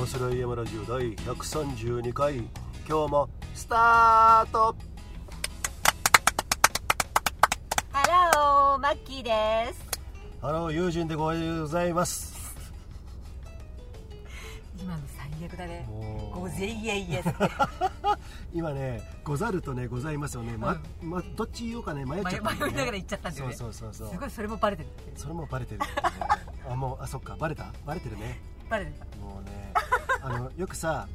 ファスライヤマラジオ第132回。今日もスタート。ハローマッキーです。ハロー友人でございます。今の最悪だね。もう。ごぜいえいえ。今ねござるとねございますよね、まま、どっち言おうかね迷っちゃったね、迷いながら言っちゃったんだよね。そうそうそうそう。すごいそれもバレてるそれもバレてる、ね、あもうあそっか。バレた？バレてるね。バレてた。もうねあのよくさ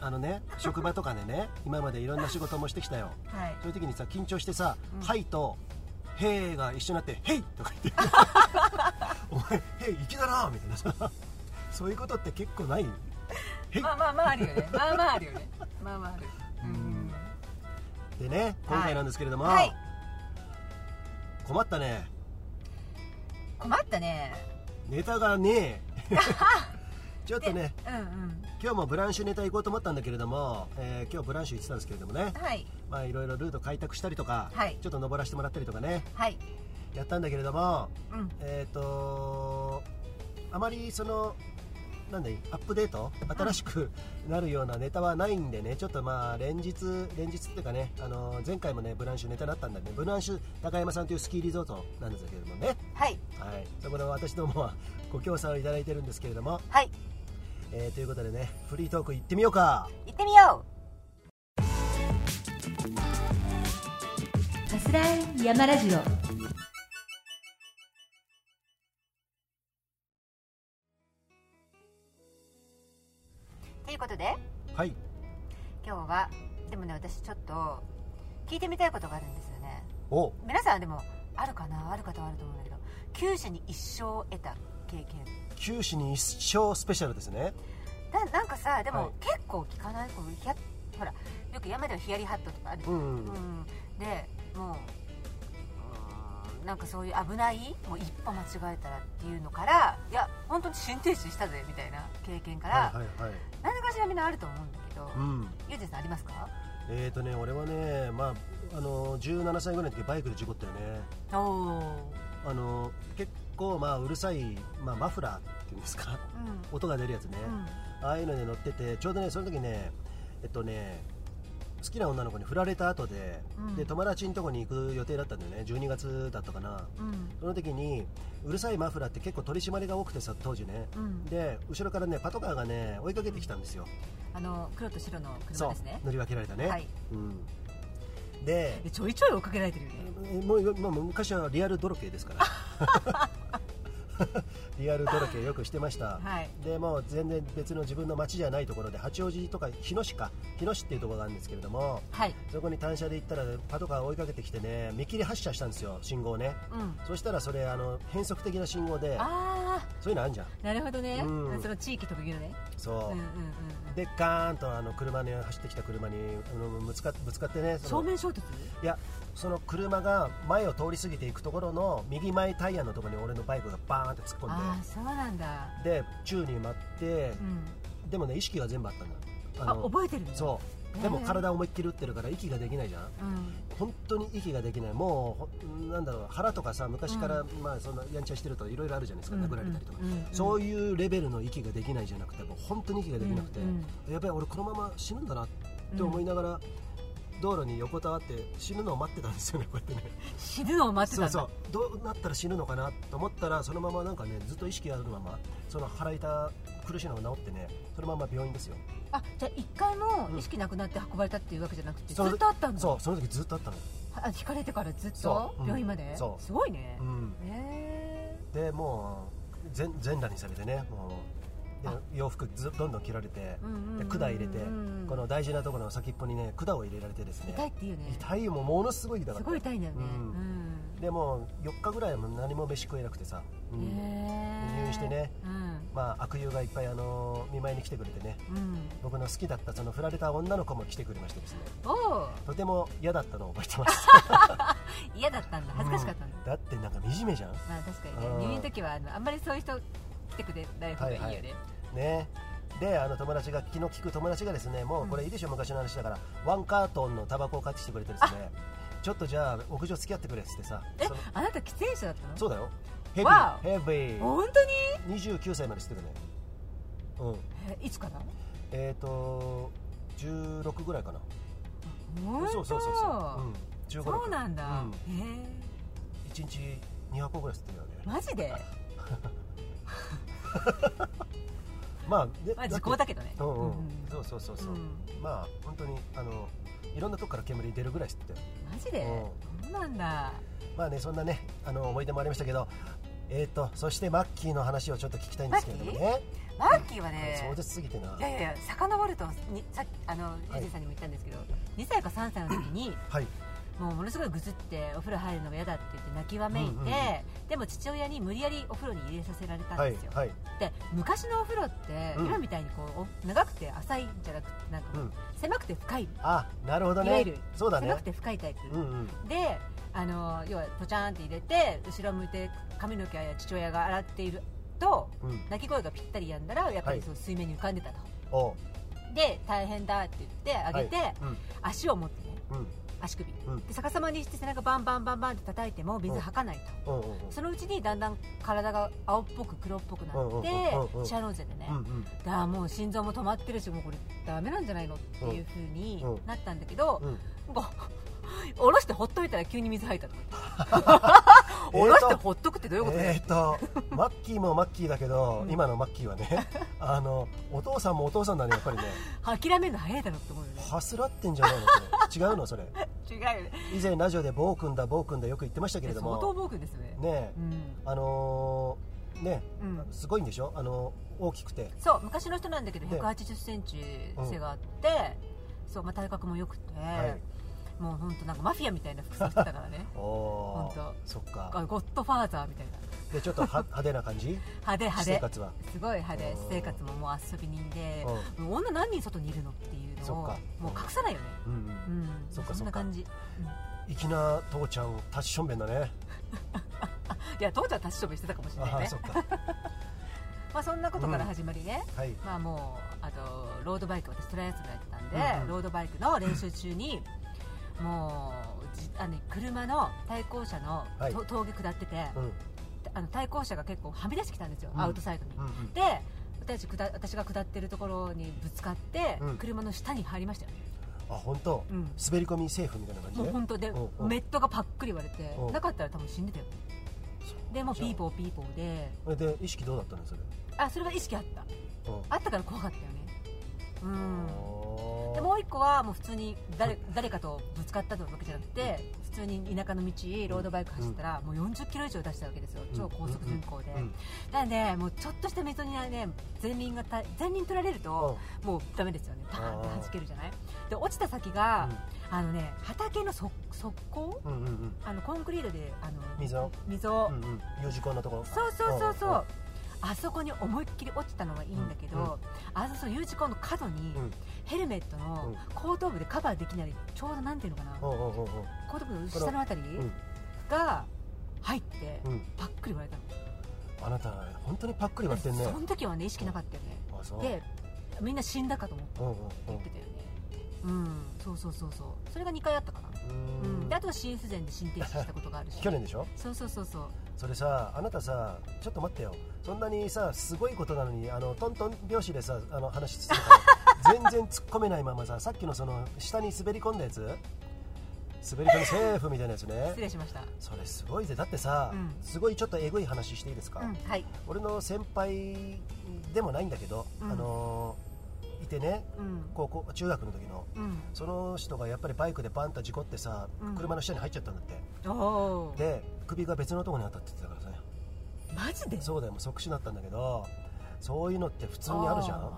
あのね職場とかでね今までいろんな仕事もしてきたよ。はい。そういう時にさ緊張してさ「うん。はい」と「へい」が一緒になって「へい」とか言って「お前へい粋だな」みたいな。さそういうことって結構ない？まあまあまああるよね。まあまああるよね。まあまあある。うん。でね今回なんですけれども、はい。困ったね。困ったね。ネタがねえ ちょっとねうんうん。今日もブランシュネタ行こうと思ったんだけれども、えー今日ブランシュ行ってたんですけれどもねはい。まあいろいろルート開拓したりとか、はい。ちょっと登らせてもらったりとかねはい。やったんだけれどもうん。えっ、とあまりそのなんだいアップデート新しくなるようなネタはないんでねちょっとまあ連日連日っていうかねあの前回もねブランシュネタだったんだね。ブランシュ高山さんというスキーリゾートなんですけれどもね。はい。はい。そこで私どもはご協賛をいただいてるんですけれども、はいえーということでねフリートーク行ってみようか。行ってみよさすらい山ラジオ。うということではい。今日はでもね私ちょっと聞いてみたいことがあるんですよね。お。皆さんでもあるかな？ある方はあると思うんだけど九死に一生を得た経験。九死に一生スペシャルですね。だなんかさでも、はい。結構聞かない？こうヒヤほらよく山ではヒヤリハットとかある。うんうんうん。でもうなんかそういう危ない？もう一歩間違えたらっていうのからいや本当に心停止したぜみたいな経験から、はいはいはい。何かしらみんなあると思うんだけど、うん。ゆうじさんありますか？えーとね俺はねまああの17歳ぐらいの時バイクで事故ったよね。あの結構まあうるさい、まあ、マフラーっていうんですか？うん。音が出るやつね、うん。ああいうので乗っててちょうどねその時ねえっとね好きな女の子に振られた後で,、うん。で友達のとこに行く予定だったんだよね。12月だったかな。うん。その時にうるさいマフラーって結構取り締まりが多くてさ当時ね。うん。で後ろからねパトカーがね追いかけてきたんですよ。あの黒と白の車ですね。乗り分けられたね、はい。うん、ででちょいちょい追いかけられてるよね。えもう、まあ、昔はリアル泥系ですから リアル泥系よくしてました、はい。でもう全然別の自分の町じゃないところで八王子とか日野市か。日野市っていうところがあるんですけれどもはい。そこに単車で行ったらパトカーが追いかけてきてね見切り発車したんですよ信号ね。うん。そしたらそれあの変則的な信号であそういうのあるじゃん。あなるほどね、うん。その地域特有のね。そう、うんうんうんでガーンとあの車に走ってきた車にぶつかぶつかってね正面衝突？いやその車が前を通り過ぎていくところの右前タイヤのところに俺のバイクがバーンって突っ込んああそうなんだ。でで宙に舞ってうん。でもね意識が全部あったんだ。あ覚えてるのそう。でも体思いっきり打ってるから息ができないじゃん。うん。本当に息ができない。もうほなんだろう腹とかさ昔から、まあそんなやんちゃしてるといろいろあるじゃないですか、うん殴られたりとか、うんうんそういうレベルの息ができないじゃなくてもう本当に息ができなくて、うんやべえ俺このまま死ぬんだなって思いながら、道路に横たわって死ぬのを待ってたんですよね こうやってね。死ぬのを待ってたんだ。そうそう。どうなったら死ぬのかなと思ったらそのままなんかねずっと意識あるままその腹痛苦しいのが治ってねそのまま病院ですよ。あじゃあ一回も意識なくなって運ばれたっていうわけじゃなくて、ずっとあったんだそうその時ずっとあったの。あ引かれてからずっと？病院まで、そう。すごいね、うん。へでもう全全裸にされてねもう洋服ずどんどん着られてで管入れてこの大事なところの先っぽにね管を入れられてですね。痛いっていうね。痛いよもうものすごい痛かった。すごい痛いんだよね、でもう4日ぐらいは何も飯食えなくてさ、うん。入院してね。うん。まあ悪友がいっぱいあの見舞いに来てくれてね。うん。僕の好きだったその振られた女の子も来てくれましてですね。とても嫌だったのを覚えてます。嫌だったんだ。恥ずかしかったんだ、だってなんか惨めじゃん。まあ確かにうん。ね入院の時はあのあんまりそういう人来てくれない方がいいよね、はいはい。ね。であの友達が気の利く友達がですねもうこれいいでしょ、昔の話だからワンカートンのタバコを買ってきてくれてですねちょっとじゃあ屋上付き合ってくれっつってさえあなた喫煙者だったの？そうだよ。ヘビわーヘビー。本当に？29歳までしてたね。うん。えいつから？えっ、と16ぐらいかな。そうそうそうそう、うん、15そうなんだ、うん。へえ。1日200個ぐらい吸ってるよね。マジで？まあでまあ時効だけどね。うんうん、うんそうそうそうそう、うん。まあ本当にあのいろんなとこから煙出るぐらい吸ってる。マジで？うそうなんだ。まあねそんなねあの思い出もありましたけどえっ、とそしてマッキーの話をちょっと聞きたいんですけれどもね。マッキー？はね壮絶すぎてな。いやいやいや遡るとにさあのはい。さんにも言ったんですけど、2歳か3歳の時にはいもうものすごいぐずってお風呂入るのが嫌だって言って泣きわめいて、うんうんうん。でも父親に無理やりお風呂に入れさせられたんはいですよ、はいで昔のお風呂って、うん。今みたいにこうお長くて浅いんじゃなくてなんか狭くて深い、あなるほどね。いわゆるそうだね。狭くて深いタイプ、うんうん。であの要はポチャーンって入れて後ろ向いて髪の毛や父親が洗っているとうん。泣き声がぴったりやんだらやっぱりはい。そう水面に浮かんでたと、お。うで大変だって言ってあげて、うん。足を持ってね。うん足首、うん。で逆さまにして背中バンバンバンバンって叩いても水吐かないと、うんうんうん。そのうちにだんだん体が青っぽく黒っぽくなって、シャノーゼでね、うんうん。だからもう心臓も止まってるしもうこれダメなんじゃないのっていう風にうん。なったんだけど、下ろしてほっといたら急に水吐いたと 下ろしてほっとくってどういうことえっ、とマッキーもマッキーだけど、うん。今のマッキーはね あのお父さんもお父さんだねやっぱりね。諦めるの早いだろって思うよね。はすらってんじゃないのそれ違うのそれ。違うよ。ね以前ラジオで暴君だ暴君だよく言ってましたけれど相当も暴君ですよね。ねうん。あのーね、うん。すごいんでしょ？あの大きくて。そう昔の人なんだけどで1 8 0ンチ背があって、そうまあ、体格も良くて、はい。もう本当なんかマフィアみたいな服装してたからね。おおほんと。そっか。あゴッドファーザーみたいなでちょっとは 派手な感じ？派手派手。私生活は。すごい派手。うん。私生活ももう遊び人でうもう女何人外にいるのっていうのをもう隠さないよね。んうん。うん。そんな感じ、うん。粋な父ちゃんタッチションベンだね。いや父ちゃん立ち勝負してたかもしれないね。そ まあそんなことから始まりね、はい。まあもうあとロードバイク私トライアスロンやってたんで、うんうん。ロードバイクの練習中にもうじあの車の対向車の、はい。と峠下ってて、うんあの対向車が結構はみ出してきたんですよ、うん。アウトサイドに、うんうん。で私下私が下ってるところにぶつかって、うん車の下に入りましたよね、あ本当、うん。滑り込みセーフみたいな感じねもう本当で、メットがパックリ割れて、うん。なかったら多分死んでたよ。でもうピーポーーピーポーで。で意識どうだったのそれ、あそれは意識あった。うん。あったから怖かったよね。うん。でもう一個はもう普通に誰誰かとぶつかったわけじゃなくて普通に田舎の道ロードバイク走ったらもう40キロ以上出したわけですよ。超高速巡航で、うん。なんでもうちょっとした溝にはね前輪がた前輪取られるともうダメですよね。パーンって弾けるじゃない？で落ちた先が、あのね畑のそ側溝？あのコンクリートであの溝？溝、うんうん。字工のところそうそうそうそう、んんあそこに思いっきり落ちたのはいいんだけど、うん。うん。あそこ U 字工の角に、うん。ヘルメットの後頭部でカバーできないちょうどなんていうのかな、後頭部の下のあたりうん。が入って、うん。パックリ割れたの、あなた本当にパックリ割ってんね。その時はね意識なかったよね、でみんな死んだかと思ってうんうん言ってたよね。うんそうそうそうそう。それが2回あったかな。うん。うん、であとは心不全で心停止したことがあるし。去年でしょ？そうそうそうそうそれさあなたさちょっと待ってよ。そんなにさすごいことなのにあのトントン拍子でさあの話するから 全然突っ込めないままささっきのその下に滑り込んだやつ？滑り込みセーフみたいなやつね。失礼しました。それすごいぜ。だってさ、うん。すごいちょっとえぐい話していいですか、うんはい。俺の先輩でもないんだけど、うん。あのいてねうん。高校中学の時のうん。その人がやっぱりバイクでバンと事故ってさ、うん。車の下に入っちゃったんだって。で首が別のところに当たってたからさ。マジで？そうだよ。もう即死だったんだけどそういうのって普通にあるじゃ Oh ん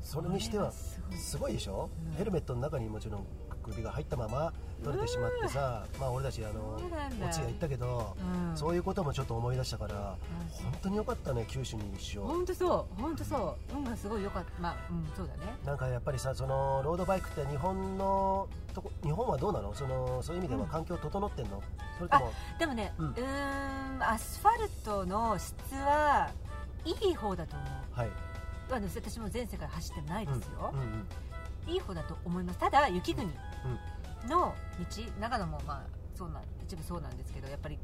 それにしてはすごいでしょ、うん。ヘルメットの中にもちろん首が入ったまま取れてしまってさまあ俺たちあのお通夜行ったけど、うん。そういうこともちょっと思い出したからうん。本当に良かったね九州に一生本当そう本当そう。運がすごい良かった。まあうんそうだね。なんかやっぱりさそのロードバイクって日本のとこ日本はどうなの？そのそういう意味ではうん。環境整ってんの、それともでもねううんアスファルトの質はいい方だと思う。はい、私も全世界走ってないですよ。うん、うん。いい方だと思います。ただ雪国の道長野もまあそうなん一部そうなんですけどやっぱり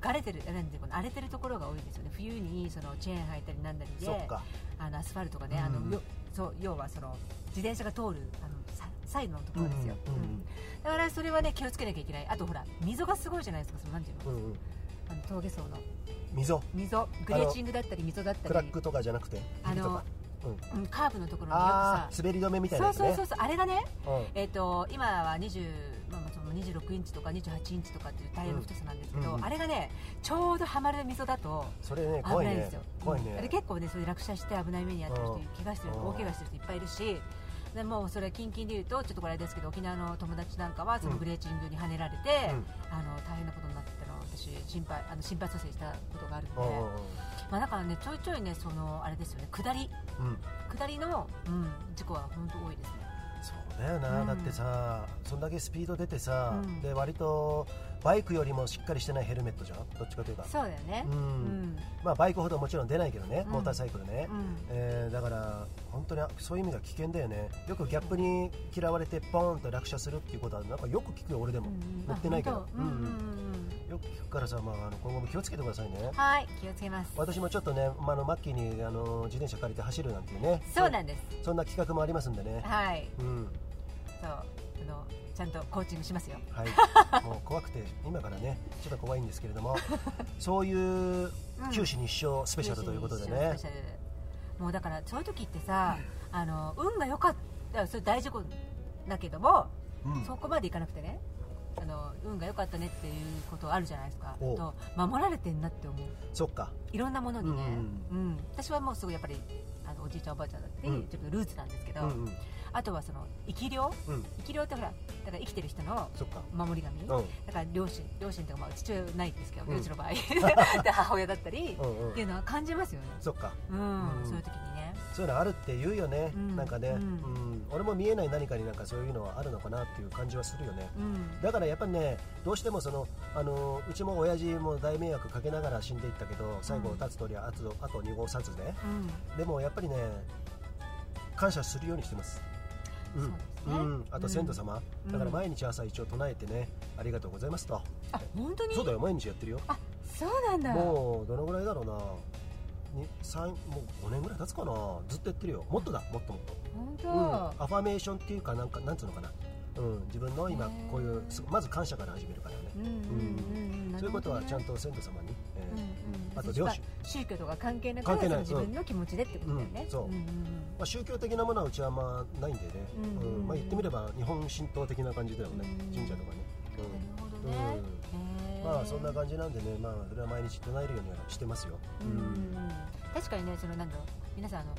がれてるなんていう荒れてるところが多いですよね。冬にそのチェーン履いたりなんだりでそっか。あのアスファルトがね、あのうんよそう要はその自転車が通るあのさサイドのところですよ、うんうんうん。うん。だからそれはね気をつけなきゃいけない。あとほら溝がすごいじゃないですかそのなんていうの,、うんうん。あの峠層の。溝。溝。グレーチングだったり溝だったり。クラックとかじゃなくてあのうん。うん、カーブのところによくさ。滑り止めみたいなね。そうそうそうあれがね、うん。えー、と今は20、まあ、その26インチとか28インチとかっていうタイヤの太さなんですけど、うんうん。あれがねちょうどはまる溝だと危ないんですよ、怖いうん。あれね結構ねそれで落車して危ない目に遭ってる人うん怪我してるうん。大怪我してる人いっぱいいるしでもうそれ近々で言うとちょっとこれあれですけど沖縄の友達なんかはそのグレーチングに跳ねられて、うん。あの大変なことになってたのを私心配あの心肺蘇生したことがあるので、まあ、だからねちょいちょいねそのあれですよね下り。うん。うん下りの、うん、事故は本当多いですね。そうだよな、うん。だってさそんだけスピード出てさ、うん。で割とバイクよりもしっかりしてないヘルメットじゃん？どっちかというと。そうだよね。うん、うん。まあバイクほどもちろん出ないけどね、うん。モーターサイクルね、うん。えーだから本当にそういう意味では危険だよね。よくギャップに嫌われてポーンと落車するっていうことはなんかよく聞くよ俺でも、うん乗ってないけど。うんうん。よく聞くからさ、まあ、あの今後も気をつけてくださいね。はい気をつけます。私もちょっとね、まあ、あのマッキーにあの自転車借りて走るなんていうね。そうなんです。そんな企画もありますんでね、はい。うん。そうあのちゃんとコーチングしますよ。はい、もう怖くて今からねちょっと怖いんですけれども そういううん。九死に一生スペシャルということでね。もうだからそういう時ってさあの運が良かったそれ大事故だけども、うん。そこまでいかなくてねあの運が良かったねっていうことあるじゃないですか。と守られてんなって思う。そっか。いろんなものにね、ううん私はもうすぐやっぱりあのおじいちゃんおばあちゃんだって、うん。ちょっとルーツなんですけど、うんうんあとはその生き量？うん。生き量ってほらだから生きてる人の守り神、うん。だから両親両親とかまあ父親はないんですけど、うちの場合。で母親だったり、っていうのは感じますよね。そっか。うん、うん。そういう時にね。そういうのあるって言うよね、うん。なんかね、ううん。ん俺も見えない何かになんかそういうのはあるのかなっていう感じはするよね。うん。だからやっぱりねどうしてもそのあのうちも親父も大迷惑かけながら死んでいったけど最後うん。立つ通りはあとあと濁さずね。うん。でもやっぱりね感謝するようにしてますうん。あと先祖様、うん。だから毎日朝一応唱えてね。ありがとうございますと、あ本当に？そうだよ。毎日やってるよ。あそうなんだ。もうどのぐらいだろうな。に三もう5年ぐらい経つかな。ずっとやってるよ。もっとだ。もっともっと。本当、うん、アファメーションっていうかなんかなんつうのかな、うん、自分の今こういうすまず感謝から始めるからね、うんうんうんうん。そういうことはちゃんとと先祖様に、えうんーうんあと両親宗教とか関係なく関係ない。その自分の気持ちでってことだよね、うんそうんん。んまあ、宗教的なものはうちはまあないんでね、うんうんまあ、言ってみれば日本神道的な感じだよね、うん神社とかね、なるほどうん。ね、まあそんな感じなんでね、まあ、それは毎日唱えるようにはしてますよ、うんうん。うん。確かにねそのなんだろう。皆さんあの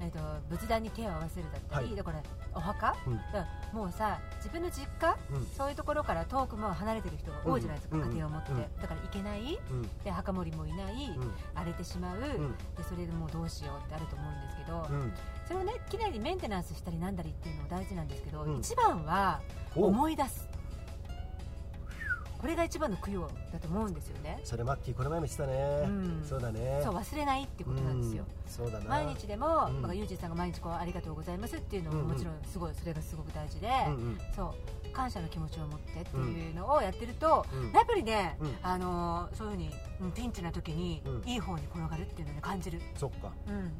えー、と仏壇に手を合わせるだったり、はい。だからお墓、うん。もうさ自分の実家？うん。そういうところから遠くも離れてる人が多いじゃないですか、うん。家庭を持って、うん。だから行けない？うん。で墓守りもいない、うん。荒れてしまう、うん。でそれでもうどうしようってあると思うんですけど、うん。それをねきれいにメンテナンスしたりなんだりっていうのも大事なんですけど、うん。一番はお。思い出すこれが一番の供養だと思うんですよね。それマッキーこの前も言ってたね、うん。そうだね。そう忘れないってことなんですよ、うん。そうだな。毎日でも、うん。まあユージさんが毎日こうありがとうございますっていうのももちろんすごいそれがすごく大事で、うんうん。そう感謝の気持ちを持ってっていうのをやってると、うん。やっぱりね、うん。あのーそういうふうにうんピンチな時に、うんいい方に転がるっていうのをね感じる、そっか。うん。うん。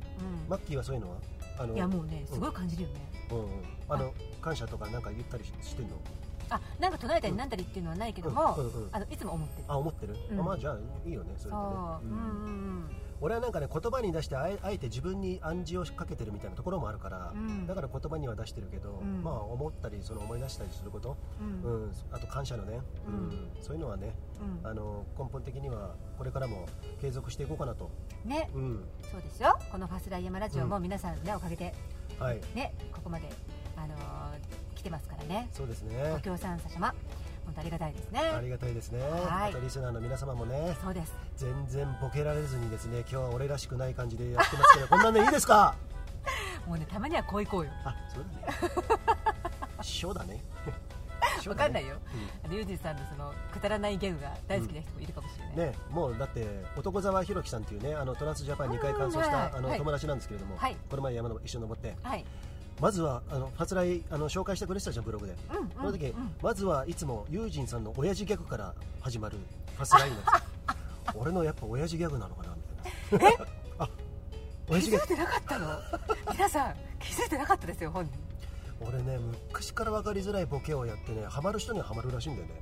マッキーはそういうのは？あのいやもうねすごい感じるよね、うんうん。あの感謝とかなんか言ったりししてんの？あなんか唱えたりなんだりっていうのはないけども、うんうんうん。あのいつも思ってる。あ思ってる、うん。あまあじゃあいいよねそれそう、とね、うん。うんうん俺はなんかね言葉に出してあえあえて自分に暗示をかけてるみたいなところもあるから、うん。だから言葉には出してるけど、うん。まあ思ったりその思い出したりすること、うん。うんうん、あと感謝のね、ううん。んそういうのはねうん。あの根本的にはこれからも継続していこうかなと、ね。うん。そうですよ。この「ファスライヤマラジオ」も皆さんのおかげで。はい、ねここまで、あのー来てますからね。そうですごね協賛様本当ありがたいですね。ありがたいですね、はい。リスナーの皆様もねそうです。全然ボケられずにですね今日は俺らしくない感じでやってますけど こんなんでいいですか？もうねたまにはこう行こうよ。あそうだね。師匠 だね。わかんないよ、よあのユージさんのそのくだらないギャグが大好きな人もいるかもしれない、ね、もうだって男沢弘樹さんっていうねあのトランスジャパン2回完走した、あの友達なんですけれども、はい。この前山の一緒に登って。はいまずはあのファツライあの紹介してくれてたじゃんブログで、うんうんその時、うんまずはいつもユージンさんの親父ギャグから始まるファツラインなんですよ。俺のやっぱ親父ギャグなのかなみたいな。あ気づいてなかったの？皆さん気づいてなかったですよ本人。俺ね昔から分かりづらいボケをやってねハマる人にはハマるらしいんだよね。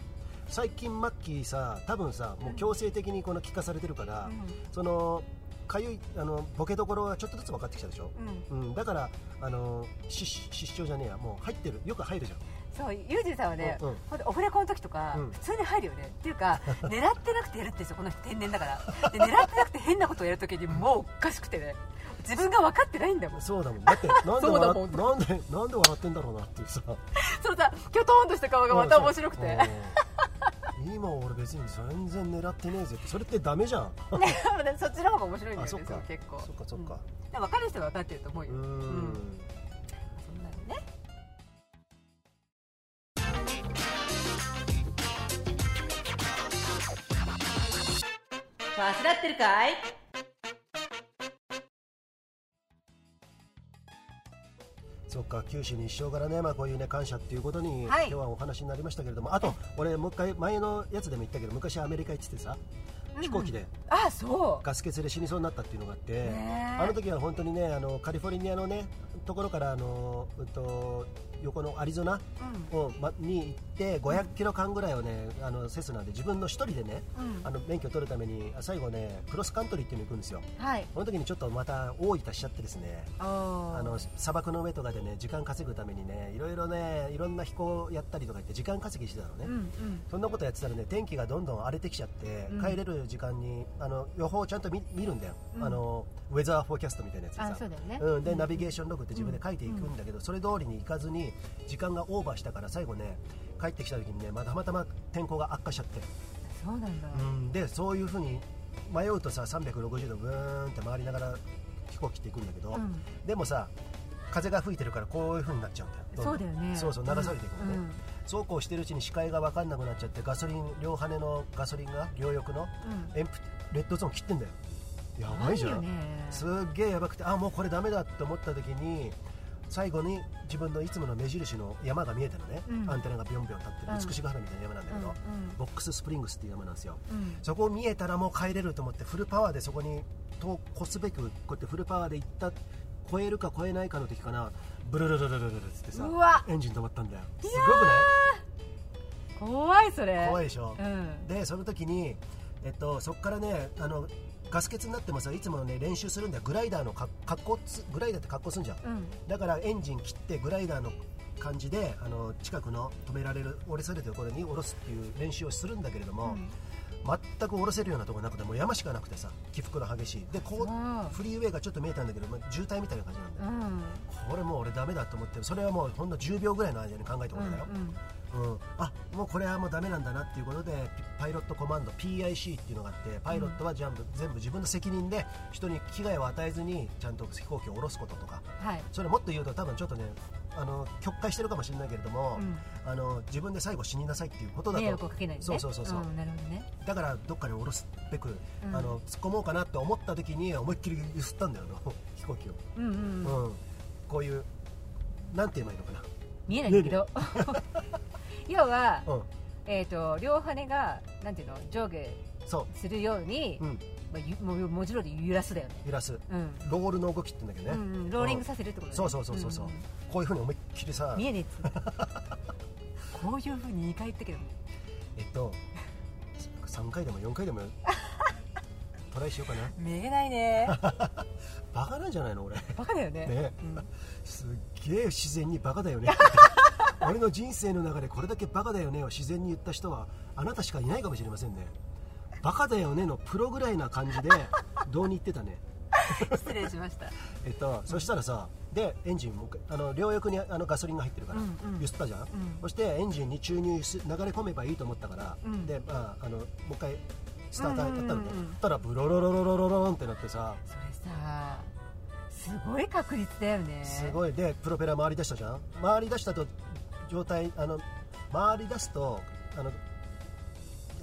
最近マッキーさ多分さもう強制的にこの聞かされてるから、そのかゆいあのボケどころがちょっとずつ分かってきたでしょ、うん、うんうん、だからあのし失笑じゃねえや。もう入ってる。よく入るじゃん。そうユージさんはね、うんオフレコの時とか、うん。普通に入るよね。っていうか 狙ってなくてやるってですよこの人天然だから。で狙ってなくて変なことをやる時にもうおかしくてね。自分が分かってないんだもん。そうだもん。だって なんで笑なんでなんで笑ってんだろうなっていうさ。そうさキョトンとした顔がまた面白くて、うん今俺別に全然狙ってねえぜって。それってダメじゃん。そっちの方が面白いんだよねあそっか。そう結構。そっかそっか。うん。分かる人は分かってると思うよ。うーん。そんなのね。忘らってるかい？そっか九州に一生からね、まあ、こういうね感謝っていうことに、はい。今日はお話になりましたけれども。あと俺もう一回前のやつでも言ったけど昔アメリカ行っててさ飛行機で。あそう。ガス欠で死にそうになったっていうのがあって、あの時は本当にねあのカリフォルニアのねところからあの、うん、と横のアリゾナうん。を、ま、に行って500キロ間ぐらいをねあのセスナで自分の一人でねうん。あの免許を取るために最後ねクロスカントリーっていうのに行くんですよ。はい。その時にちょっとまた大分しちゃってですねああの砂漠の上とかでね時間稼ぐためにねいろいろねいろんな飛行やったりとか言って時間稼ぎしてたのね、うんうん。そんなことやってたらね天気がどんどん荒れてきちゃって、うん。帰れる時間にあの予報をちゃんと見見るんだよ、うん。あのウェザーフォーキャストみたいなやつでさ。うね。うん、で、うん。ナビゲーションログって自分で書いていくんだけど、それ通りに行かずに時間がオーバーしたから最後ね帰ってきた時にねまたまたま天候が悪化しちゃって、そうなんだ。うん、でそういう風に迷うとさ360度ブーンって回りながら飛行機って行くんだけど、うん。でもさ風が吹いてるからこういう風になっちゃうんだよ。そうだよね。そうそう流されていくのね、うんそうこうしてるうちに視界が分かんなくなっちゃってガソリン両羽のガソリンが両翼のエンプ、うん、レッドゾーン切ってんだよ。やばいじゃん、すっげえやばくてあもうこれダメだと思った時に最後に自分のいつもの目印の山が見えたのね、うん、アンテナがビョンビョン立ってる、美しが原みたいな山なんだけど、うん、ボックススプリングスっていう山なんですよ、そこを見えたらもう帰れると思ってフルパワーでそこに越こすべくこうやってフルパワーで行った超えるか超えないかの時かな。ブルルルルルルってさエンジン止まったんだよすごくない怖いそれ。怖いでしょ、うん。でその時に、えっと、そこからねあのガス欠になってもさいつもね練習するんだよ。グライダーのか格好つグライダーって格好すんじゃん。うん。だからエンジン切ってグライダーの感じであの近くの止められる降ろされてるところに降ろすっていう練習をするんだけれども、全く降ろせるようなところなくてもう山しかなくてさ起伏の激しい。でこうう。んフリーウェイがちょっと見えたんだけど、まあ、渋滞みたいな感じなんだよ、うん。これもう俺ダメだと思ってそれはもうほんの10秒ぐらいの間に考えたことだよ、うんあもうこれはもうダメなんだなっていうことでピパイロットコマンド PIC っていうのがあってパイロットは全部,、全部自分の責任で人に危害を与えずにちゃんと飛行機を降ろすこととか。はい。それもっと言うと多分ちょっとねあの曲解してるかもしれないけれども、うん。あの自分で最後死になさいっていうことだ迷惑かけないでね。そうそうそうそう、んなるほどね。だからどっかに降ろすべく、うん。あの突っ込もうかなって思った時に思いっきり揺すったんだよな 飛行機を、うんうんうん。うん。こういうなんて言えばいいのか見えないんだけど。要はえっと両羽がなんていうの上下そするようにう、うん、まあゆもう文字通り揺らすだよね。揺らす。うん。ロールの動きって言うんだけどね、うんうんローリングさせるってことね。そうそうそうそうそう。んん。こういうふうに思いっきりさ。見えねえっつ こういうふうに2回言ったけどえっと3回でも4回でもトライしようかな。見えないね。バカなんじゃないの俺。バカだよね。ね。うん。すっげえ自然にバカだよね 俺の人生の中でこれだけバカだよねを自然に言った人はあなたしかいないかもしれませんね。バカだよねのプロぐらいな感じでどうに言ってたね。失礼しました。えっと、そしたらさでエンジンもあの両翼にあのガソリンが入ってるから、うんうん。揺すったじゃん、ん。そしてエンジンに注入す流れ込めばいいと思ったから、うん。で、まあ、あのもう一回スターターやったんだよ、うん。うんたらブロロロロロロロンってなってさそれさすごい確率だよね。すごい。でプロペラ回り出したじゃん。回り出したと状態あの回り出すとあの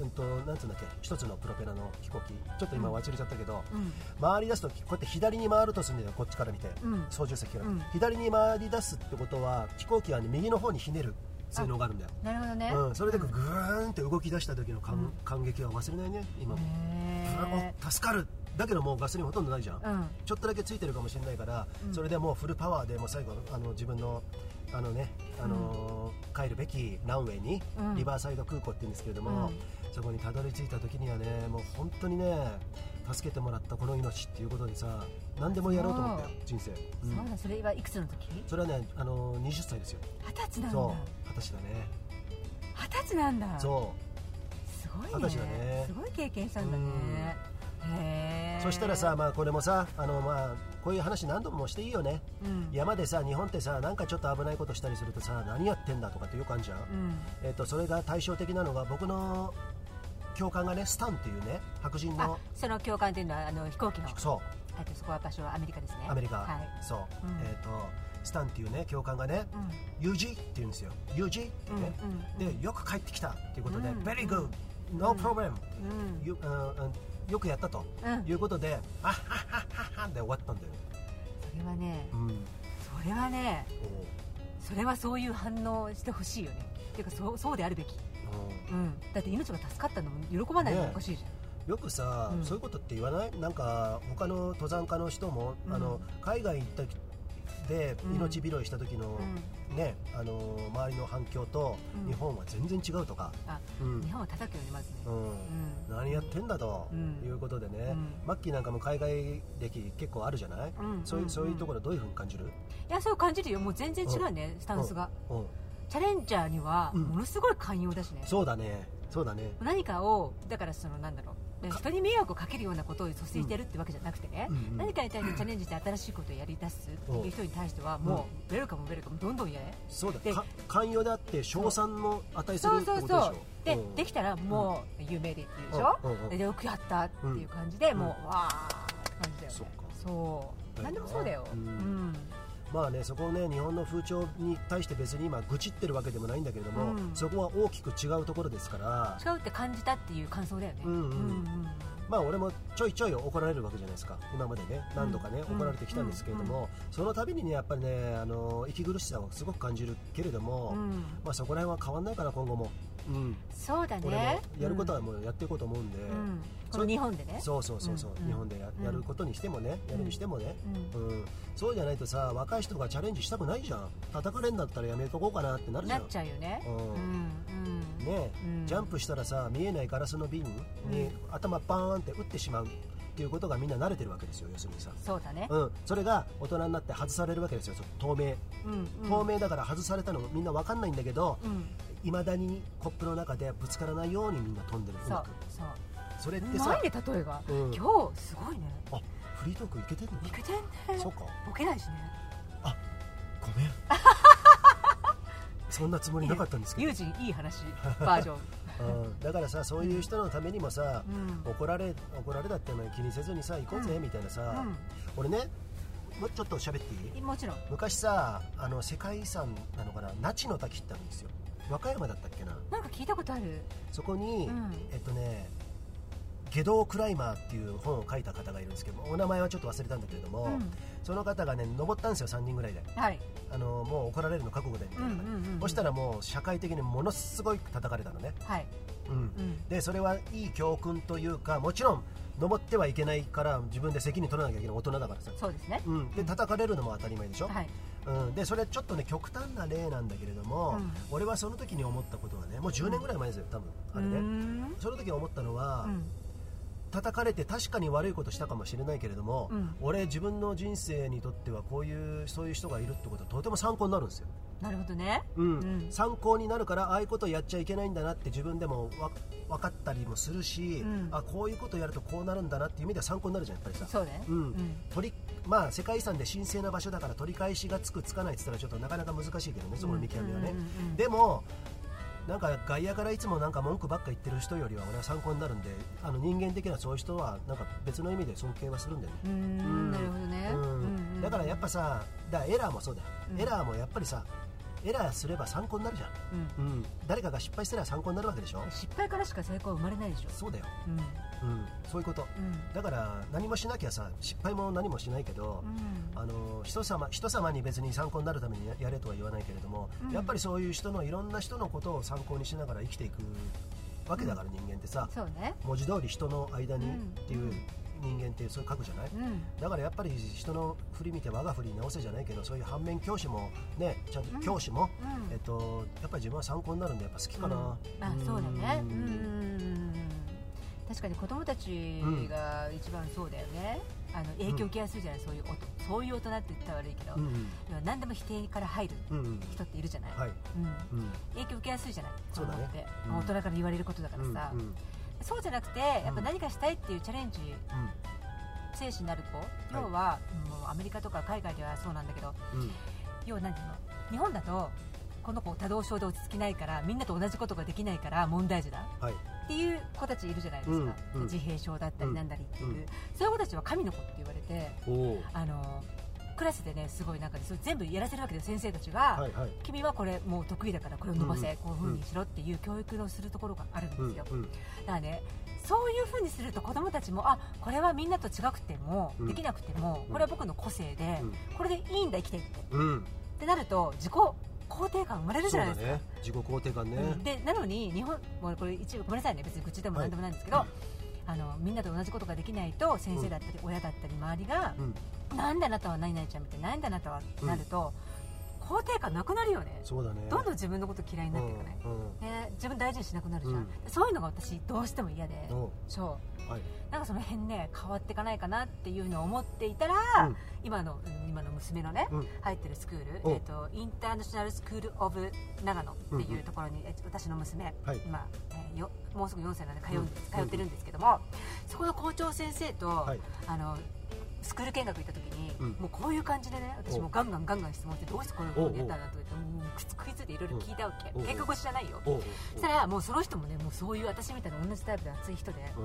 うんとなんつうんだっけ一つのプロペラの飛行機ちょっと今忘れちゃったけど、うん。回り出すとこうやって左に回るとするんだよこっちから見て、うん。操縦席から、うん。左に回り出すってことは飛行機は、ね、右の方にひねる性能があるんだよ、なるほどね。うん、それでグーンって動き出した時の感,、うん。感激は忘れないね今も、うわへもう助かる。っだけどもうガソリンほとんどないじゃん、うん。ちょっとだけついてるかもしれないから、うん。それでもうフルパワーでもう最後あの自分のあのね、あのー帰るべきランウェイに、うん。リバーサイド空港って言うんですけれども、うん。そこにたどり着いた時にはねもう本当にね助けてもらったこの命っていうことでさ何でもやろうと思ったよ人生、うん。そうだそれはいくつの時？それはね、あのー20歳ですよ。二十歳なんだ。そう。二十歳だね。二十歳なんだ。そすごいね。二十歳だね。すごい経験したんだね。へえうそしたらさ、まあ、これもさあの、まあ、こういう話何度もしていいよね。うん。山でさ日本ってさなんかちょっと危ないことしたりするとさ何やってんだとかってよくあるじゃん、うん。えっとそれが対照的なのが僕の教官がねスタンっていうね白人あのその教官っていうのはあの飛行機の。そえっとそこは場所はアメリカですね。うアメリカ、はい。そう、うん。えっとスタンっていうね教官がねうん。UG って言うんですよ。UG ってうんね、うんうん。でよく帰ってきたっていうことで、うん。Very good no problem、うん。ようんうんよくやったとうん。いうことで、あっはっはっはっはで終わったんだよ。ね、それはねうん、それはねおそれはそういう反応してほしいよね。っていうかそうそうであるべき、ううん、だって命が助かったのも喜ばないのもおかしいじゃん、ん。よくさ、うん。そういうことって言わない？なんか他の登山家の人も、うん。あの海外行ったでうん。命拾いした時の、ねあの周りの反響とうん。日本は全然違うとか、日本を叩くよねまずね。うん。何やってんだとうん。いうことでね、うん。マッキーなんかも海外歴結構あるじゃない、うん。そういうそういうところろどういうふうに感じる、いやそう感じるよ。もう全然違うねスタンスが。うん、チャレンジャーにはうん。ものすごい寛容だしね、そうだね。そうだね。何かをだからそのなんだろう。か人に迷惑をかけるようなことを率先してるってわけじゃなくてね、うん。うん。何かに対してチャレンジして新しいことをやり出すっていう人に対してはもうウェルカムウェルカムどんどんやれ。でそうだ。か寛容であって称賛の値するってことでしょ。そうそうで、うん。できたらもう有名でっていうでしょ、うん。でよくやったっていう感じで、うん。もうわーって感じだよね。そう。何でもそうだよ、ううんんまあねそこをね日本の風潮に対して別に今愚痴ってるわけでもないんだけれども、うん。そこは大きく違うところですから。違うって感じたっていう感想だよね。うんうんうんまあ俺もちょいちょい怒られるわけじゃないですか。今までね何度かね、うん。怒られてきたんですけれども、その度にねやっぱりねあの息苦しさをすごく感じるけれども、うん。まあそこら辺は変わんないかな今後も、うん、そうだね。やることはもうやっていこうと思うんで、うん。この日本でね。そうそうそうそう、うん。日本でやることにしてもね、やるにしてもね、うん。うん。そうじゃないとさ若い人がチャレンジしたくないじゃん。叩かれんだったらやめとこうかなってなるじゃなんっちゃうよね。うん。ねうん。ジャンプしたらさ見えないガラスの瓶に頭バーンって打ってしまうっていうことがみんな慣れてるわけですよ要するにさ、そうだね。うん、それが大人になって外されるわけですよそ透明。うん。うん。透明だから外されたのみんな分かんないんだけどうんいまだにコップの中でぶつからないようにみんな飛んでる。うそうそう。それってうさまいね例えがうん。今日すごいね。あフリートークいけてんの？いけてんね。そうか。ボケないしね。ごめん。そんなつもりなかったんですけど。友人いい話。バージョン。うん。だからさそういう人のためにもさ、うん。怒られ怒られだってのは気にせずにさ行こうぜ、うん。みたいなさ、うん。俺ねもうちょっと喋っていい？もちろん。昔さあの世界遺産なのかな？那智の滝ってあるんですよ和歌山だったっけな？なんか聞いたことある。そこに、うん。えっとね下道クライマーっていう本を書いた方がいるんですけどお名前はちょっと忘れたんだけれども、うん。その方がね登ったんですよ3人ぐらいで。はい。あのもう怒られるの覚悟でみたいな、そしたらもう社会的にものすごい叩かれたのね、はい。うん、うん。でそれはいい教訓というかもちろん登ってはいけないから自分で責任取らなきゃいけない大人だからさ、そうですね。うん、で叩かれるのも当たり前でしょ、はいうん、でそれちょっとね極端な例なんだけれども、うん。俺はその時に思ったことはねもう10年ぐらい前ですよ多分。あれね。ん。その時思ったのは、うん。叩かれて確かに悪いことしたかもしれないけれども、うん。俺自分の人生にとってはこういうそういう人がいるってことはとても参考になるんですよ、なるほどね。うん。うん。参考になるからああいうことやっちゃいけないんだなって自分でもわ分かったりもするし、うん。あこういうことやるとこうなるんだなっていう意味では参考になるじゃんやっぱりさ。そうね。うん。うん。取りまあ、世界遺産で神聖な場所だから取り返しがつくつかないって言ったらちょっとなかなか難しいけどねそこの見極めはね、でもなんか外野からいつもなんか文句ばっか言ってる人よりは俺は参考になるんであの人間的なそういう人はなんか別の意味で尊敬はするんだよね、うーんなるほどね。うん。だからやっぱさだエラーもそうだよ、うん。エラーもやっぱりさエラーすれば参考になるじゃうん。ん、うん、誰かが失敗すれば参考になるわけでしょ。失敗からしか成功は生まれないでしょ。そうだよ、うん。うん、そういうこと。うん。だから何もしなきゃさ失敗も何もしないけど、うん。あの人様人様に別に参考になるためにややれとは言わないけれども、うん。やっぱりそういう人のいろんな人のことを参考にしながら生きていくわけだから、人間ってさね。文字通り人の間にうんっていう人間ってそういう書くじゃない？うん。だからやっぱり人の振り見て我が振り直せじゃないけどそういう反面教師もねちゃんと教師も、うん。えっと、やっぱり自分は参考になるんでやっぱ好きかな、うん。あそうだね。ううん。確かに子供たちが一番そうだよね、あの影響受けやすいじゃない、そういう大人そういう大人って言ったら悪いけど、うんうん。要は何でも否定から入る人っているじゃない、はい、うん、うん。影響受けやすいじゃない？そうだね。子供って、うん。大人から言われることだからさ、うんうんそうじゃなくてやっぱ何かしたいっていうチャレンジ精神のある子、要はもうアメリカとか海外ではそうなんだけど要は何ていうの？日本だとこの子多動症で落ち着きないからみんなと同じことができないから問題児だ。はい。っていう子たちいるじゃないですか、うんうん。自閉症だったりなんだりっていう、うん。そういう子たちは神の子って言われてあのクラスでねすごいなんかねそれ全部やらせるわけで先生たちが、はいはい。君はこれもう得意だからこれを伸ばせ、うん。こういうふうにしろっていう教育のするところがあるんですよ、うんうん。だからねそういうふうにすると子供たちもあこれはみんなと違くても、うんできなくてもうんこれは僕の個性で、うん。これでいいんだ生きていって。うん。ってなると自己肯定感生まれるじゃないですか、ね。自己肯定感ね、うん。でなのに日本もうこれ一部ごめんなさいね。別に愚痴でもなんでもないんですけど、はいあのみんなと同じことができないと先生だったり親だったり周りが、うん。なんであなたは何々ちゃんみたいななんであなたはなると、肯定感なくなるよね。そうだね。どんどん自分のこと嫌いになっていくね、うんうん。ね自分大事にしなくなるじゃん、うん。そういうのが私どうしても嫌で、おそう。はい。なんかその辺ね変わっていかないかなっていうのを思っていたら、うん。今のうん今の娘のね、うん。入ってるスクール、おえー、とインターナショナルスクール・オブ・長野っていうところに、え私の娘、はい。今、えーよもうすぐ4歳なので通うんです、うん。通ってるんですけども、そこの校長先生と、はい。あのスクール見学行った時に、うん。もうこういう感じでね私もガンガンガンガン質問してどうしてこういう。ふうにやったんだとか言ってもう食いついていろいろ聞いたわけ、うん結果越しじゃないよ、おうおう。そしたらもうその人もねもうそういう私みたいな同じタイプで熱い人で、うん。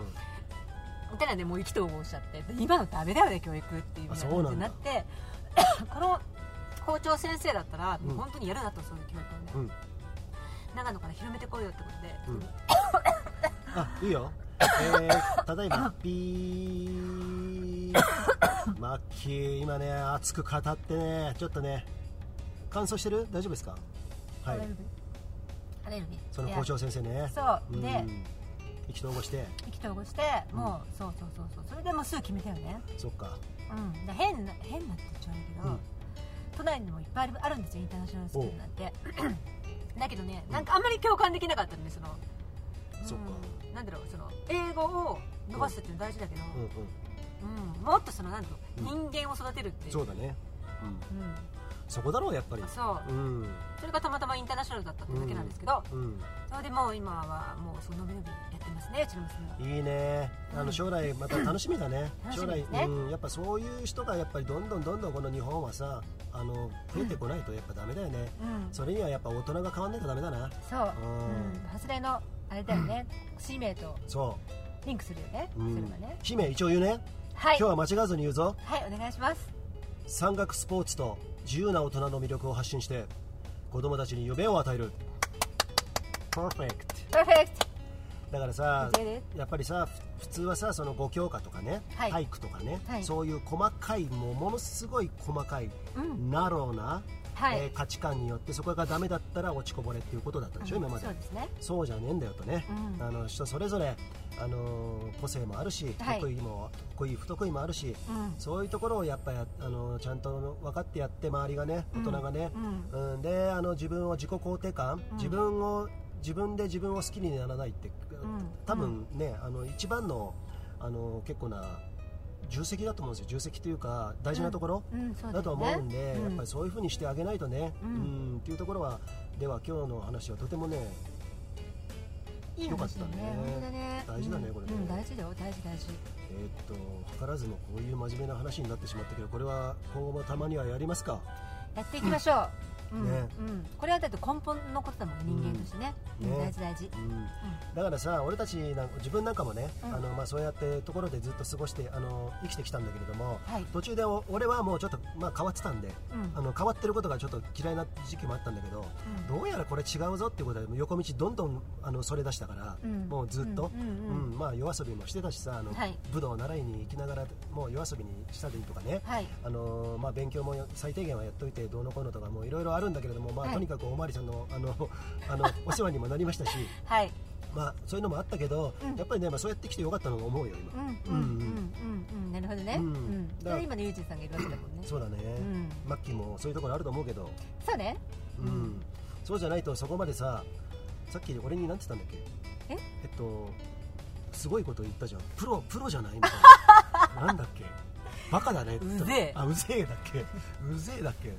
みたいなねもう意気投合しちゃってで今のダメだよね教育っていうあふうな感じになんだ。なって この校長先生だったら、うん。本当にやるなとそういう教育をね、うん。長野から広めてこいよってことで、うん。あいいよ。えー、例えばピーマッキー今ね熱く語ってねちょっとね乾燥してる？大丈夫ですか？はい。アレルギーアレルギーその校長先生ね。そう。うん。で意気投合して。意気投合してもう、そうそうそうそう。それでもうすぐ決めたよね。そっか。うん。で変な変なって言っちゃうけど、うん。都内にもいっぱいあるんですよインターナショナルスクールなんて。だけどねなんかあんまり共感できなかったんでそのそっか。うんなんだろうその英語を伸ばすっていうの大事だけど、うんうんうんもっとそのなんだろう、うん。人間を育てるっていう。そうだね。うん。うんそこだろうやっぱり。そう。うん。それがたまたまインターナショナルだったってだけなんですけど、うん。それでもう今はもうその伸び伸びやってますねうちの娘は。いいね。あうん。の将来また楽しみだね。楽し将来。うん。やっぱそういう人がやっぱりどんどんどんどんこの日本はさあの増えてこないとやっぱダメだよね。うん。それにはやっぱ大人が変わんないとダメだな。そう、うん。うん、発令のあれだよね、使命とそリンクするよね、う、うん。それはね。姫一応言うねはい。今日は間違わずに言うぞ。はいお願いします。山岳スポーツと自由な大人の魅力を発信して子供たちに夢を与える。パーフェクトパーフェクトだからさ?やっぱりさふ普通はさその5教科とかね、はい。体育とかね、はい。そういう細かいもうものすごい細かいうん。 narrow な、はい、えー価値観によってそこがダメだったら落ちこぼれっていうことだったでしょ、うん。今まで。そうですね。そうじゃねえんだよとね、うん。あの人それぞれ、あのー個性もあるし、はい。得意も得意不得意もあるしうん。そういうところをやっぱや、あのーちゃんと分かってやって周りがね大人がね、うん。うん。であの自分を自己肯定感、うん。自分を自分で自分を好きにならないって、ん。多分ね、あの一番のあの結構な重責だと思うんですよ。重責というか大事なところ、だと思うんで、うん。やっぱりそういう風にしてあげないとね、ううんん、っていうところはでは今日の話はとてもねいいよかったね。話だね。大事だねうんこれね。うん大事だよ。大事大事。えーっと図らずもこういう真面目な話になってしまったけどこれは今後もたまにはやりますか？やっていきましょう、うんね。うん、これはだって根本のことだもんね人間としてね,、大事大事。うん。だからさ俺たちなん自分なんかもね、うん。あのまあ、そうやってところでずっと過ごしてあの生きてきたんだけれどもはい。途中でお俺はもうちょっと、まあ、変わってたんでうん。あの変わってることがちょっと嫌いな時期もあったんだけどどうやらこれ違うぞっていうことで横道どんどんあのそれ出したから、うん。もうずっと、うんまあ、夜遊びもしてたしさあの、はい。武道を習いに行きながらもう夜遊びにしたりとかね、はい。あのーまあ、勉強も最低限はやっといてどうのこうのとかもいろいろあるんだけれども、まあはい。とにかくおまわりさんのあのあのお世話にもなりましたし、はい。まあ、そういうのもあったけど、うん。やっぱりね、まあ、そうやってきてよかったのと思うよ今、うんうんうん。うんうんるほどね、ううん。んそれ今のユージンさんがいるわけだもんね。そうだね、うん。マッキーもそういうところあると思うけど、そうね。うん。うん。そうじゃないとそこまでささっき俺に何て言ったんだっけ？え？えっとすごいこと言ったじゃん。プロプロじゃない？みたいな。なんだっけ？バカだねってうぜえ。あうぜえだっけ？うぜえだっけ、うん、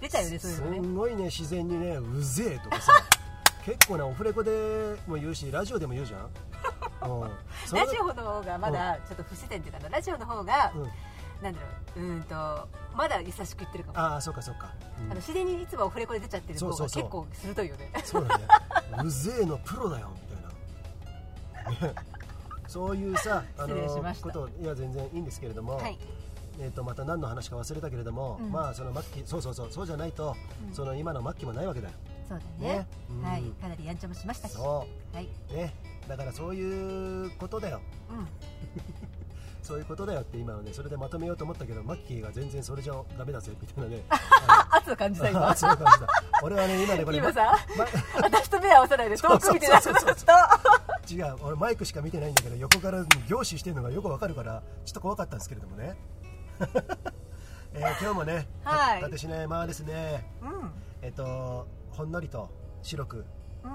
出ちゃうよねそういうのね。すんごいね自然にねうぜえとかさ。結構ねオフレコでも言うしラジオでも言うじゃん、うん、それラジオの方がまだちょっと不自然っていうかな。ラジオの方が、うん。なんだろう。うーんとまだ優しく言ってるかも。ああそうかそうか、うん。あの自然にいつもオフレコで出ちゃってる方そうそうそう。が結構鋭いよね。そうだね。うぜえのプロだよみたいな、ね、そういうさあ 失礼しました。こといや全然いいんですけれども、はい。えー、とまた何の話か忘れたけれども、うん。まあその末期そうそうそうそうじゃないと、うん。その今の末期もないわけだよ。そうだね。ね。うん。はいかなりやんちゃもしましたし。そはい、うね。だからそういうことだよ。うん、そういうことだよって今はねそれでまとめようと思ったけどマッキーが全然それじゃダメだぜみたいなね。あ圧を感じたあ今。そういう感じだ俺はね今ねこれ今さま私と目合わせないで遠く見てなそうそうそうそう。と違う俺マイクしか見てないんだけど横から凝視してるのがよくわかるからちょっと怖かったんですけれどもね、えー今日もね、はい。立しないまですね。うん。えっ、とほんのりと白く、うん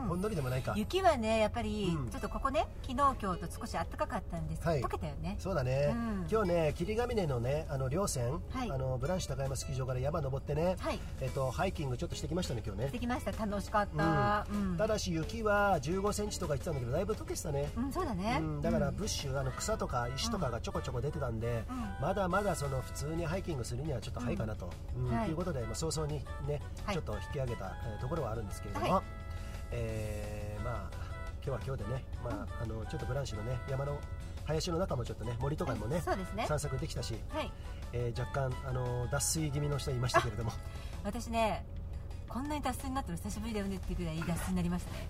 ほんのりでもないか。雪はねやっぱりうん。ちょっとここね昨日今日と少し暖かかったんです。けど、はい。溶けたよね。そうだね、うん。今日ね霧ヶ峰のねあの稜線、はい。あのブランシュ高山スキー場から山登ってね、はい。えっ、とハイキングちょっとしてきましたね今日ね。できました。楽しかった。うん、ただし雪は1 5センチとか言ってたんだけどだいぶ溶けてたね、うん、そうだね、うん、だからうん。ブッシュあの草とか石とかがちょこちょこ出てたんで、うん。まだまだその普通にハイキングするにはちょっと早いかなと、ということで、まあ、早々にね、はい。ちょっと引き上げた、えーところはあるんですけれども、はいえーまあ今日は今日でね、まああのちょっとブランシュのね山の林の中もちょっとね森とかもね、そうですね。散策できたし、はい。えー若干あの脱水気味の人いましたけれども。私ねこんなに脱水になったの久しぶりだよねっていうぐらい脱水になりましたね。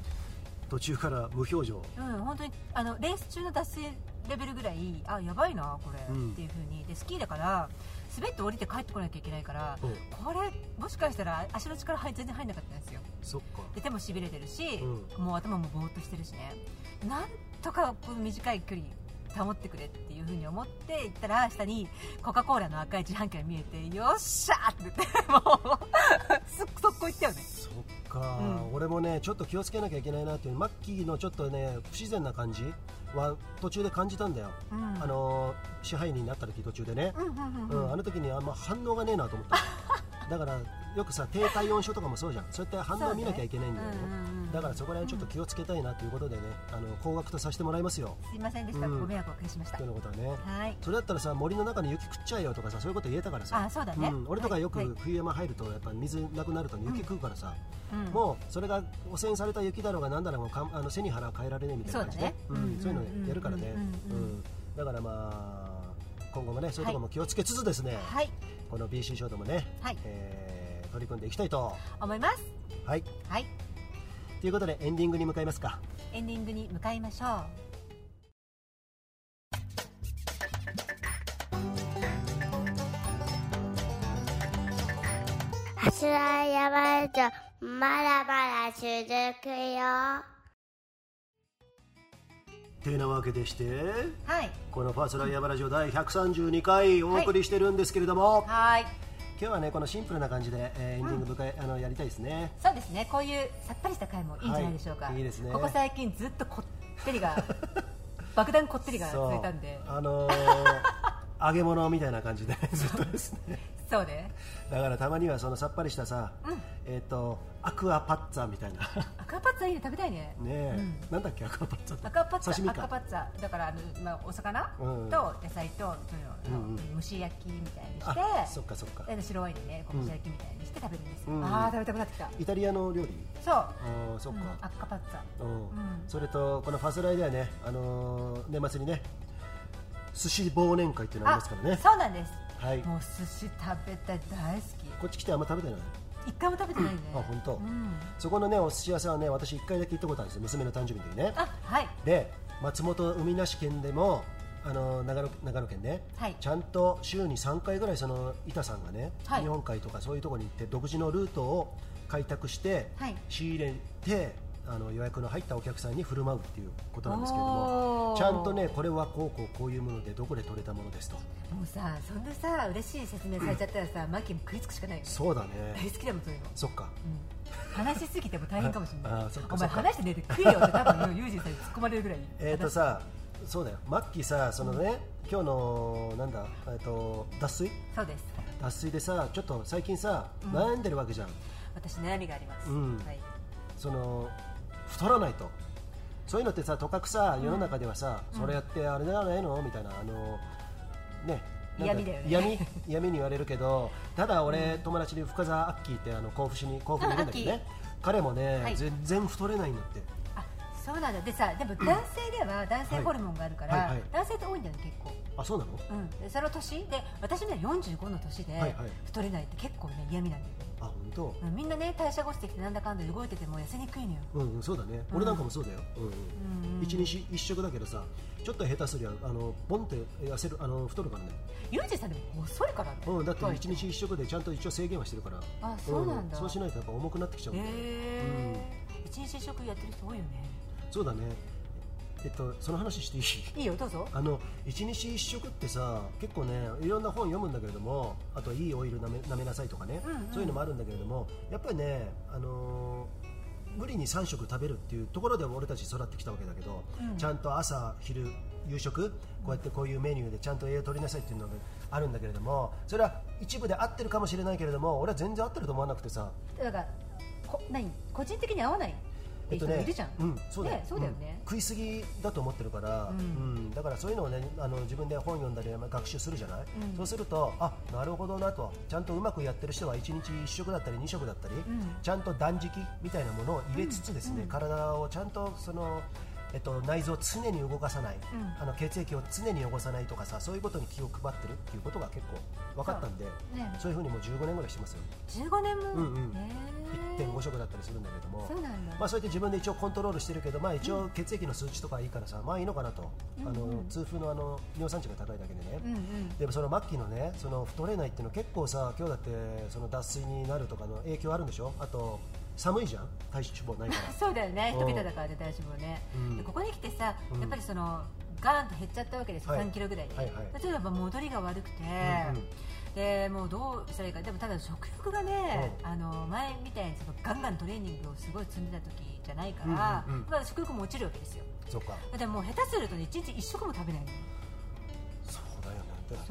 途中から無表情。うん本当にあのレース中の脱水レベルぐらいあやばいなこれ、うん。っていう風に。でスキーだから滑って降りて帰ってこなきゃいけないから、うん。これもしかしたら足の力入全然入んなかったんですよ。そっか。で手もしびれてるし、うもう頭もぼーっとしてるしね。なんとかこの短い距離保ってくれっていう風に思って行ったら下にコカ・コーラの赤い自販機が見えてよっしゃーって言って もうす速攻行ったよね。そっか、うん。俺もねちょっと気をつけなきゃいけないなっていうマッキーのちょっとね不自然な感じは途中で感じたんだよ、うん。あのー支配人になった時途中でね、あの時にあんま反応がねえなと思った。だからよくさ低体温症とかもそうじゃん。そうやって反応を見なきゃいけないんだよね。ね。うんうんうんだからそこら辺ちょっと気をつけたいなということでね、あの高額とさせてもらいますよ。すいませんでした、うん。ご迷惑をおかけしました。今日のことはね。はい。それだったらさ森の中に雪食っちゃえよとかさそういうこと言えたからさ。あそうだね、うん、俺とかよはい。く冬山入るとやっぱ水なくなると雪食うからさ、うん。もうそれが汚染された雪だろうがなんだろうがかんあの背に腹は変えられねえみたいな感じでそうだね。ん。そういうのやるからね、うんうんうんうん。だからまあ今後もねそういうところも気をつけつつですね、はい。この BC ショートもね、はい。えー取り組んでいきたいと。思います。はい。はい。ということでエンディングに向かいますか。エンディングに向かいましょう。走らやばいとまだまだ続くよ。てなわけでしてはい。この「ファーストライヤーバラジオ」第132回お送りしてるんですけれども、はい今日はねこのシンプルな感じで、えーエンディング迎え、あのやりたいですね。そうですね。こういうさっぱりした回もいいんじゃないでしょうか、はいいいですね。ここ最近ずっとこってりが 爆弾こってりが続いたんで。あのー 揚げ物みたいな感じでずっとですねそうね。だからたまにはそのさっぱりしたさ、うん。えっ、とアクアパッツァみたいな。ね赤パッツァいいね食べたいね。え、うん。なんだっけアクアパッツァって。赤パッツ刺身か。ァ赤パッツァ。だからあの、まあ、お魚、うんと野菜とそういうの、蒸し焼きみたいにしてあそっかそっか。で白ワインでね蒸し焼きみたいにして食べるんですよ、うん。ああ食べたくなってきた。イタリアの料理？そう。あーそっか、うん、赤パッツァ。うん。うん。それとこのファスライではね、あのー年末にね寿司忘年会っていうのがありますからね。そうなんですはい。もう寿司食べたい大好こっち来てあんま食べてない？き一回も食べてないね。あ本当。うん。そこのねお寿司屋さんはね私1回だけ行ったことあるんですよ。娘の誕生日の時ね。あはい。で松本海なし県でもあの長野長野県ね、はい。ちゃんと週に3回ぐらいその板さんがね、はい。日本海とかそういうところに行って独自のルートを開拓して、はい。仕入れてあの予約の入ったお客さんに振る舞うっていうことなんですけれどもちゃんとねこれはこうこうこういうものでどこで取れたものですと。もうさそんなさ嬉しい説明されちゃったらさ、マッキーも食いつくしかないよね。そうだ大ね好きだもんそういうの、そっか。うん、話しすぎても大変かもしれない。ああそっかお前話してねえで食えよって多分ユージさんに突っ込まれるぐらい。えっ、とさそうだよ。マッキーさそのね、今日のなんだえっ、と脱水？そうです。脱水でさちょっと最近さ、うん。悩んでるわけじゃん。私悩みがあります、うん。はい、その太らないと。そういうのってさとかくさ世の中ではさ、うん。それやってあれじゃないのみたいなあのねなんか嫌味だよね。嫌味嫌味に言われるけどただ俺、友達に深澤アッキーってあの甲府市に甲府にいるんだけどね。彼もね、はい。全然太れないんだって。あそうなんだ。でさでも男性では男性ホルモンがあるから、はいはい。はい男性って多いんだよね結構。あそうなの？うん、でその年？で私ね45の年で太れないって結構ね嫌味なんだよね、あ本当？うんみんなね代謝が落ちてきてなんだかんだ動いてても痩せにくいのよ、うん、うん、そうだね、うん。俺なんかもそうだよ、うんうん。うんうん。一日一食だけどさちょっと下手すりゃあのボンって痩せるあの太るからね、ユージさんでも細いからね、うん、だってはい一日一食でちゃんと一応制限はしてるから。あそうなんだ、そうしないとやっぱ重くなってきちゃうんへだよ、え一日一食やってる人多いよね。そうだねえっとその話していい？いいよどうぞ。あの一日一食ってさ結構ねいろんな本読むんだけれどもあといいオイルなめ舐めなさいとかね、うんうん。そういうのもあるんだけれどもやっぱりねあのー無理に3食食べるっていうところで俺たち育ってきたわけだけど、うん。ちゃんと朝昼夕食こうやってこういうメニューでちゃんと栄養取りなさいっていうのがあるんだけれどもそれは一部で合ってるかもしれないけれども俺は全然合ってると思わなくてさ。だからこ何？個人的に合わない？って人もいるじゃん、うん、そうだよ、ねそうだよね。ん食いすぎだと思ってるから、ううんんだからそういうのをねあの自分で本読んだりまあ学習するじゃない、うん。そうするとあなるほどなと。ちゃんとうまくやってる人は1日1食だったり2食だったり、ん。ちゃんと断食みたいなものを入れつつですね、うん。体をちゃんとそのえっと、内臓を常に動かさない、ん。あの血液を常に汚さないとかさそういうことに気を配ってるっていうことが結構分かったんでね。そういうふうにもう15年ぐらいしてますよ。15年も、うんうん。へ1.5食だったりするんだけども。そうなんだ、まあ、そうやって自分で一応コントロールしてるけど、まあ、一応血液の数値とかいいからさ、まあいいのかなと、うんあのうん痛風のあの尿酸値が高いだけでね、うんうん。でもその末期のねその太れないっていうの結構さ今日だってその脱水になるとかの影響あるんでしょ？あと寒いじゃん。体脂肪ないから。そうだよね。うん。一桁だからね体脂肪ね、うん。でここに来てさ、うん。やっぱりそのガーンと減っちゃったわけですよ、はい。3キロぐらいに、はいはい。例えば戻りが悪くて、うんうん。でもうどうしたらいいか。でもただ食欲がね、あの前みたいにそのガンガントレーニングをすごい積んでた時じゃないから、うんうんうんまあ、食欲も落ちるわけですよそっかでももう下手するとね1日1食も食べないの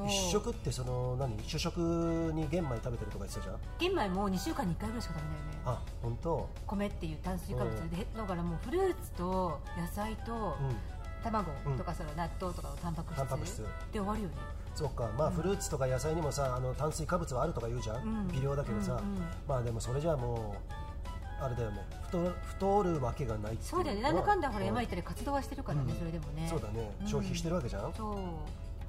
一食ってその何？主食に玄米食べてるとか言ってたじゃん？玄米も2週間に1回ぐらいしか食べないよね。あ本当？米っていう炭水化物で。だからもうフルーツと野菜とうん。卵うん。とかその納豆とかのタンパク質。タンパク質。で終わるよね。そうか。まあ、うん。フルーツとか野菜にもさあの炭水化物はあるとか言うじゃん、うん。微量だけどさ、まあでもそれじゃあもうあれだよね太る太るわけがないそうだよね。なんだかんだほらうん山行ったり活動はしてるからね、うん。それでもね。そうだね。うん消費してるわけじゃん、そう。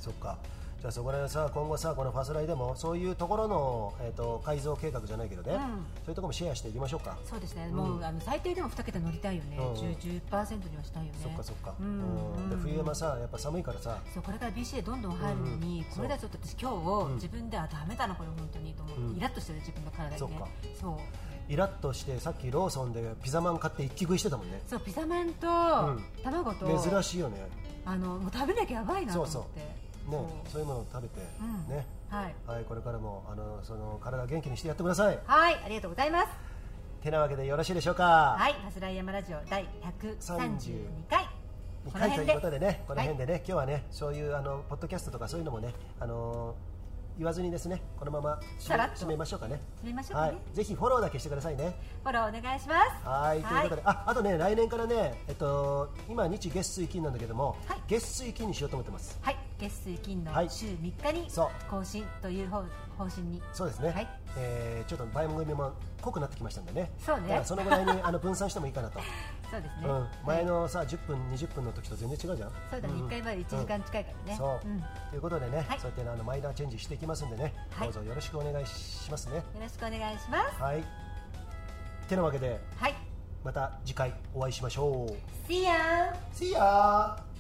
そっかじゃあそこら辺さ今後さこのファスライでもそういうところの、えー、と改造計画じゃないけどね、うん。そういうところもシェアしていきましょうか。そうですね、うん。もうあの最低でも2桁乗りたいよね、うん。10 10%にはしたいよね。そっかそっか、うん。うん。でうん冬山さやっぱ寒いからさ。そうこれから BC でどんどん入るのに、うん。これだとちょっと私今日、う。ん。自分ではダメだなこれ本当にと思って、うん。イラッとしてる自分の体にね。そう。イラッとしてさっきローソンでピザマン買って一気食いしてたもんね。そうピザマンと、ん。卵と珍しいよね。あのもう食べなきゃやばいなと思って。そうねそういうものを食べて、うん。ね。はい。はいこれからもあのその体元気にしてやってください。はいありがとうございます。てなわけでよろしいでしょうか。はい「ハスライヤマラジオ」第132回。2この回ということでね、この辺でね、今日はね、そういうあのポッドキャストとかそういうのもね、あのー言わずにですね、このまま締めましょうかね。締めましょうかね、はい、ぜひフォローだけしてくださいね。フォローお願いします。はい、ということで、あ、あとね、来年からね、えっと、今日月水金なんだけども、はい。月水金にしようと思ってます。はい月水金のはい。週3日に更新という方方針に。そうですね。はい。えーちょっと番組も濃くなってきましたんでね。そうね。だからそのぐらいにあの分散してもいいかなと。そうですね、うん、前はい。のさ、10分、20分の時と全然違うじゃん。そうだね、ん1回まで1時間近いからね、そう、ということでね、はい。そうやってねあのマイナーチェンジしていきますんでね、はい。どうぞよろしくお願いしますね。ろしくお願いします。はい。てなわけで、はい。また次回お会いしましょう。See ya! See ya!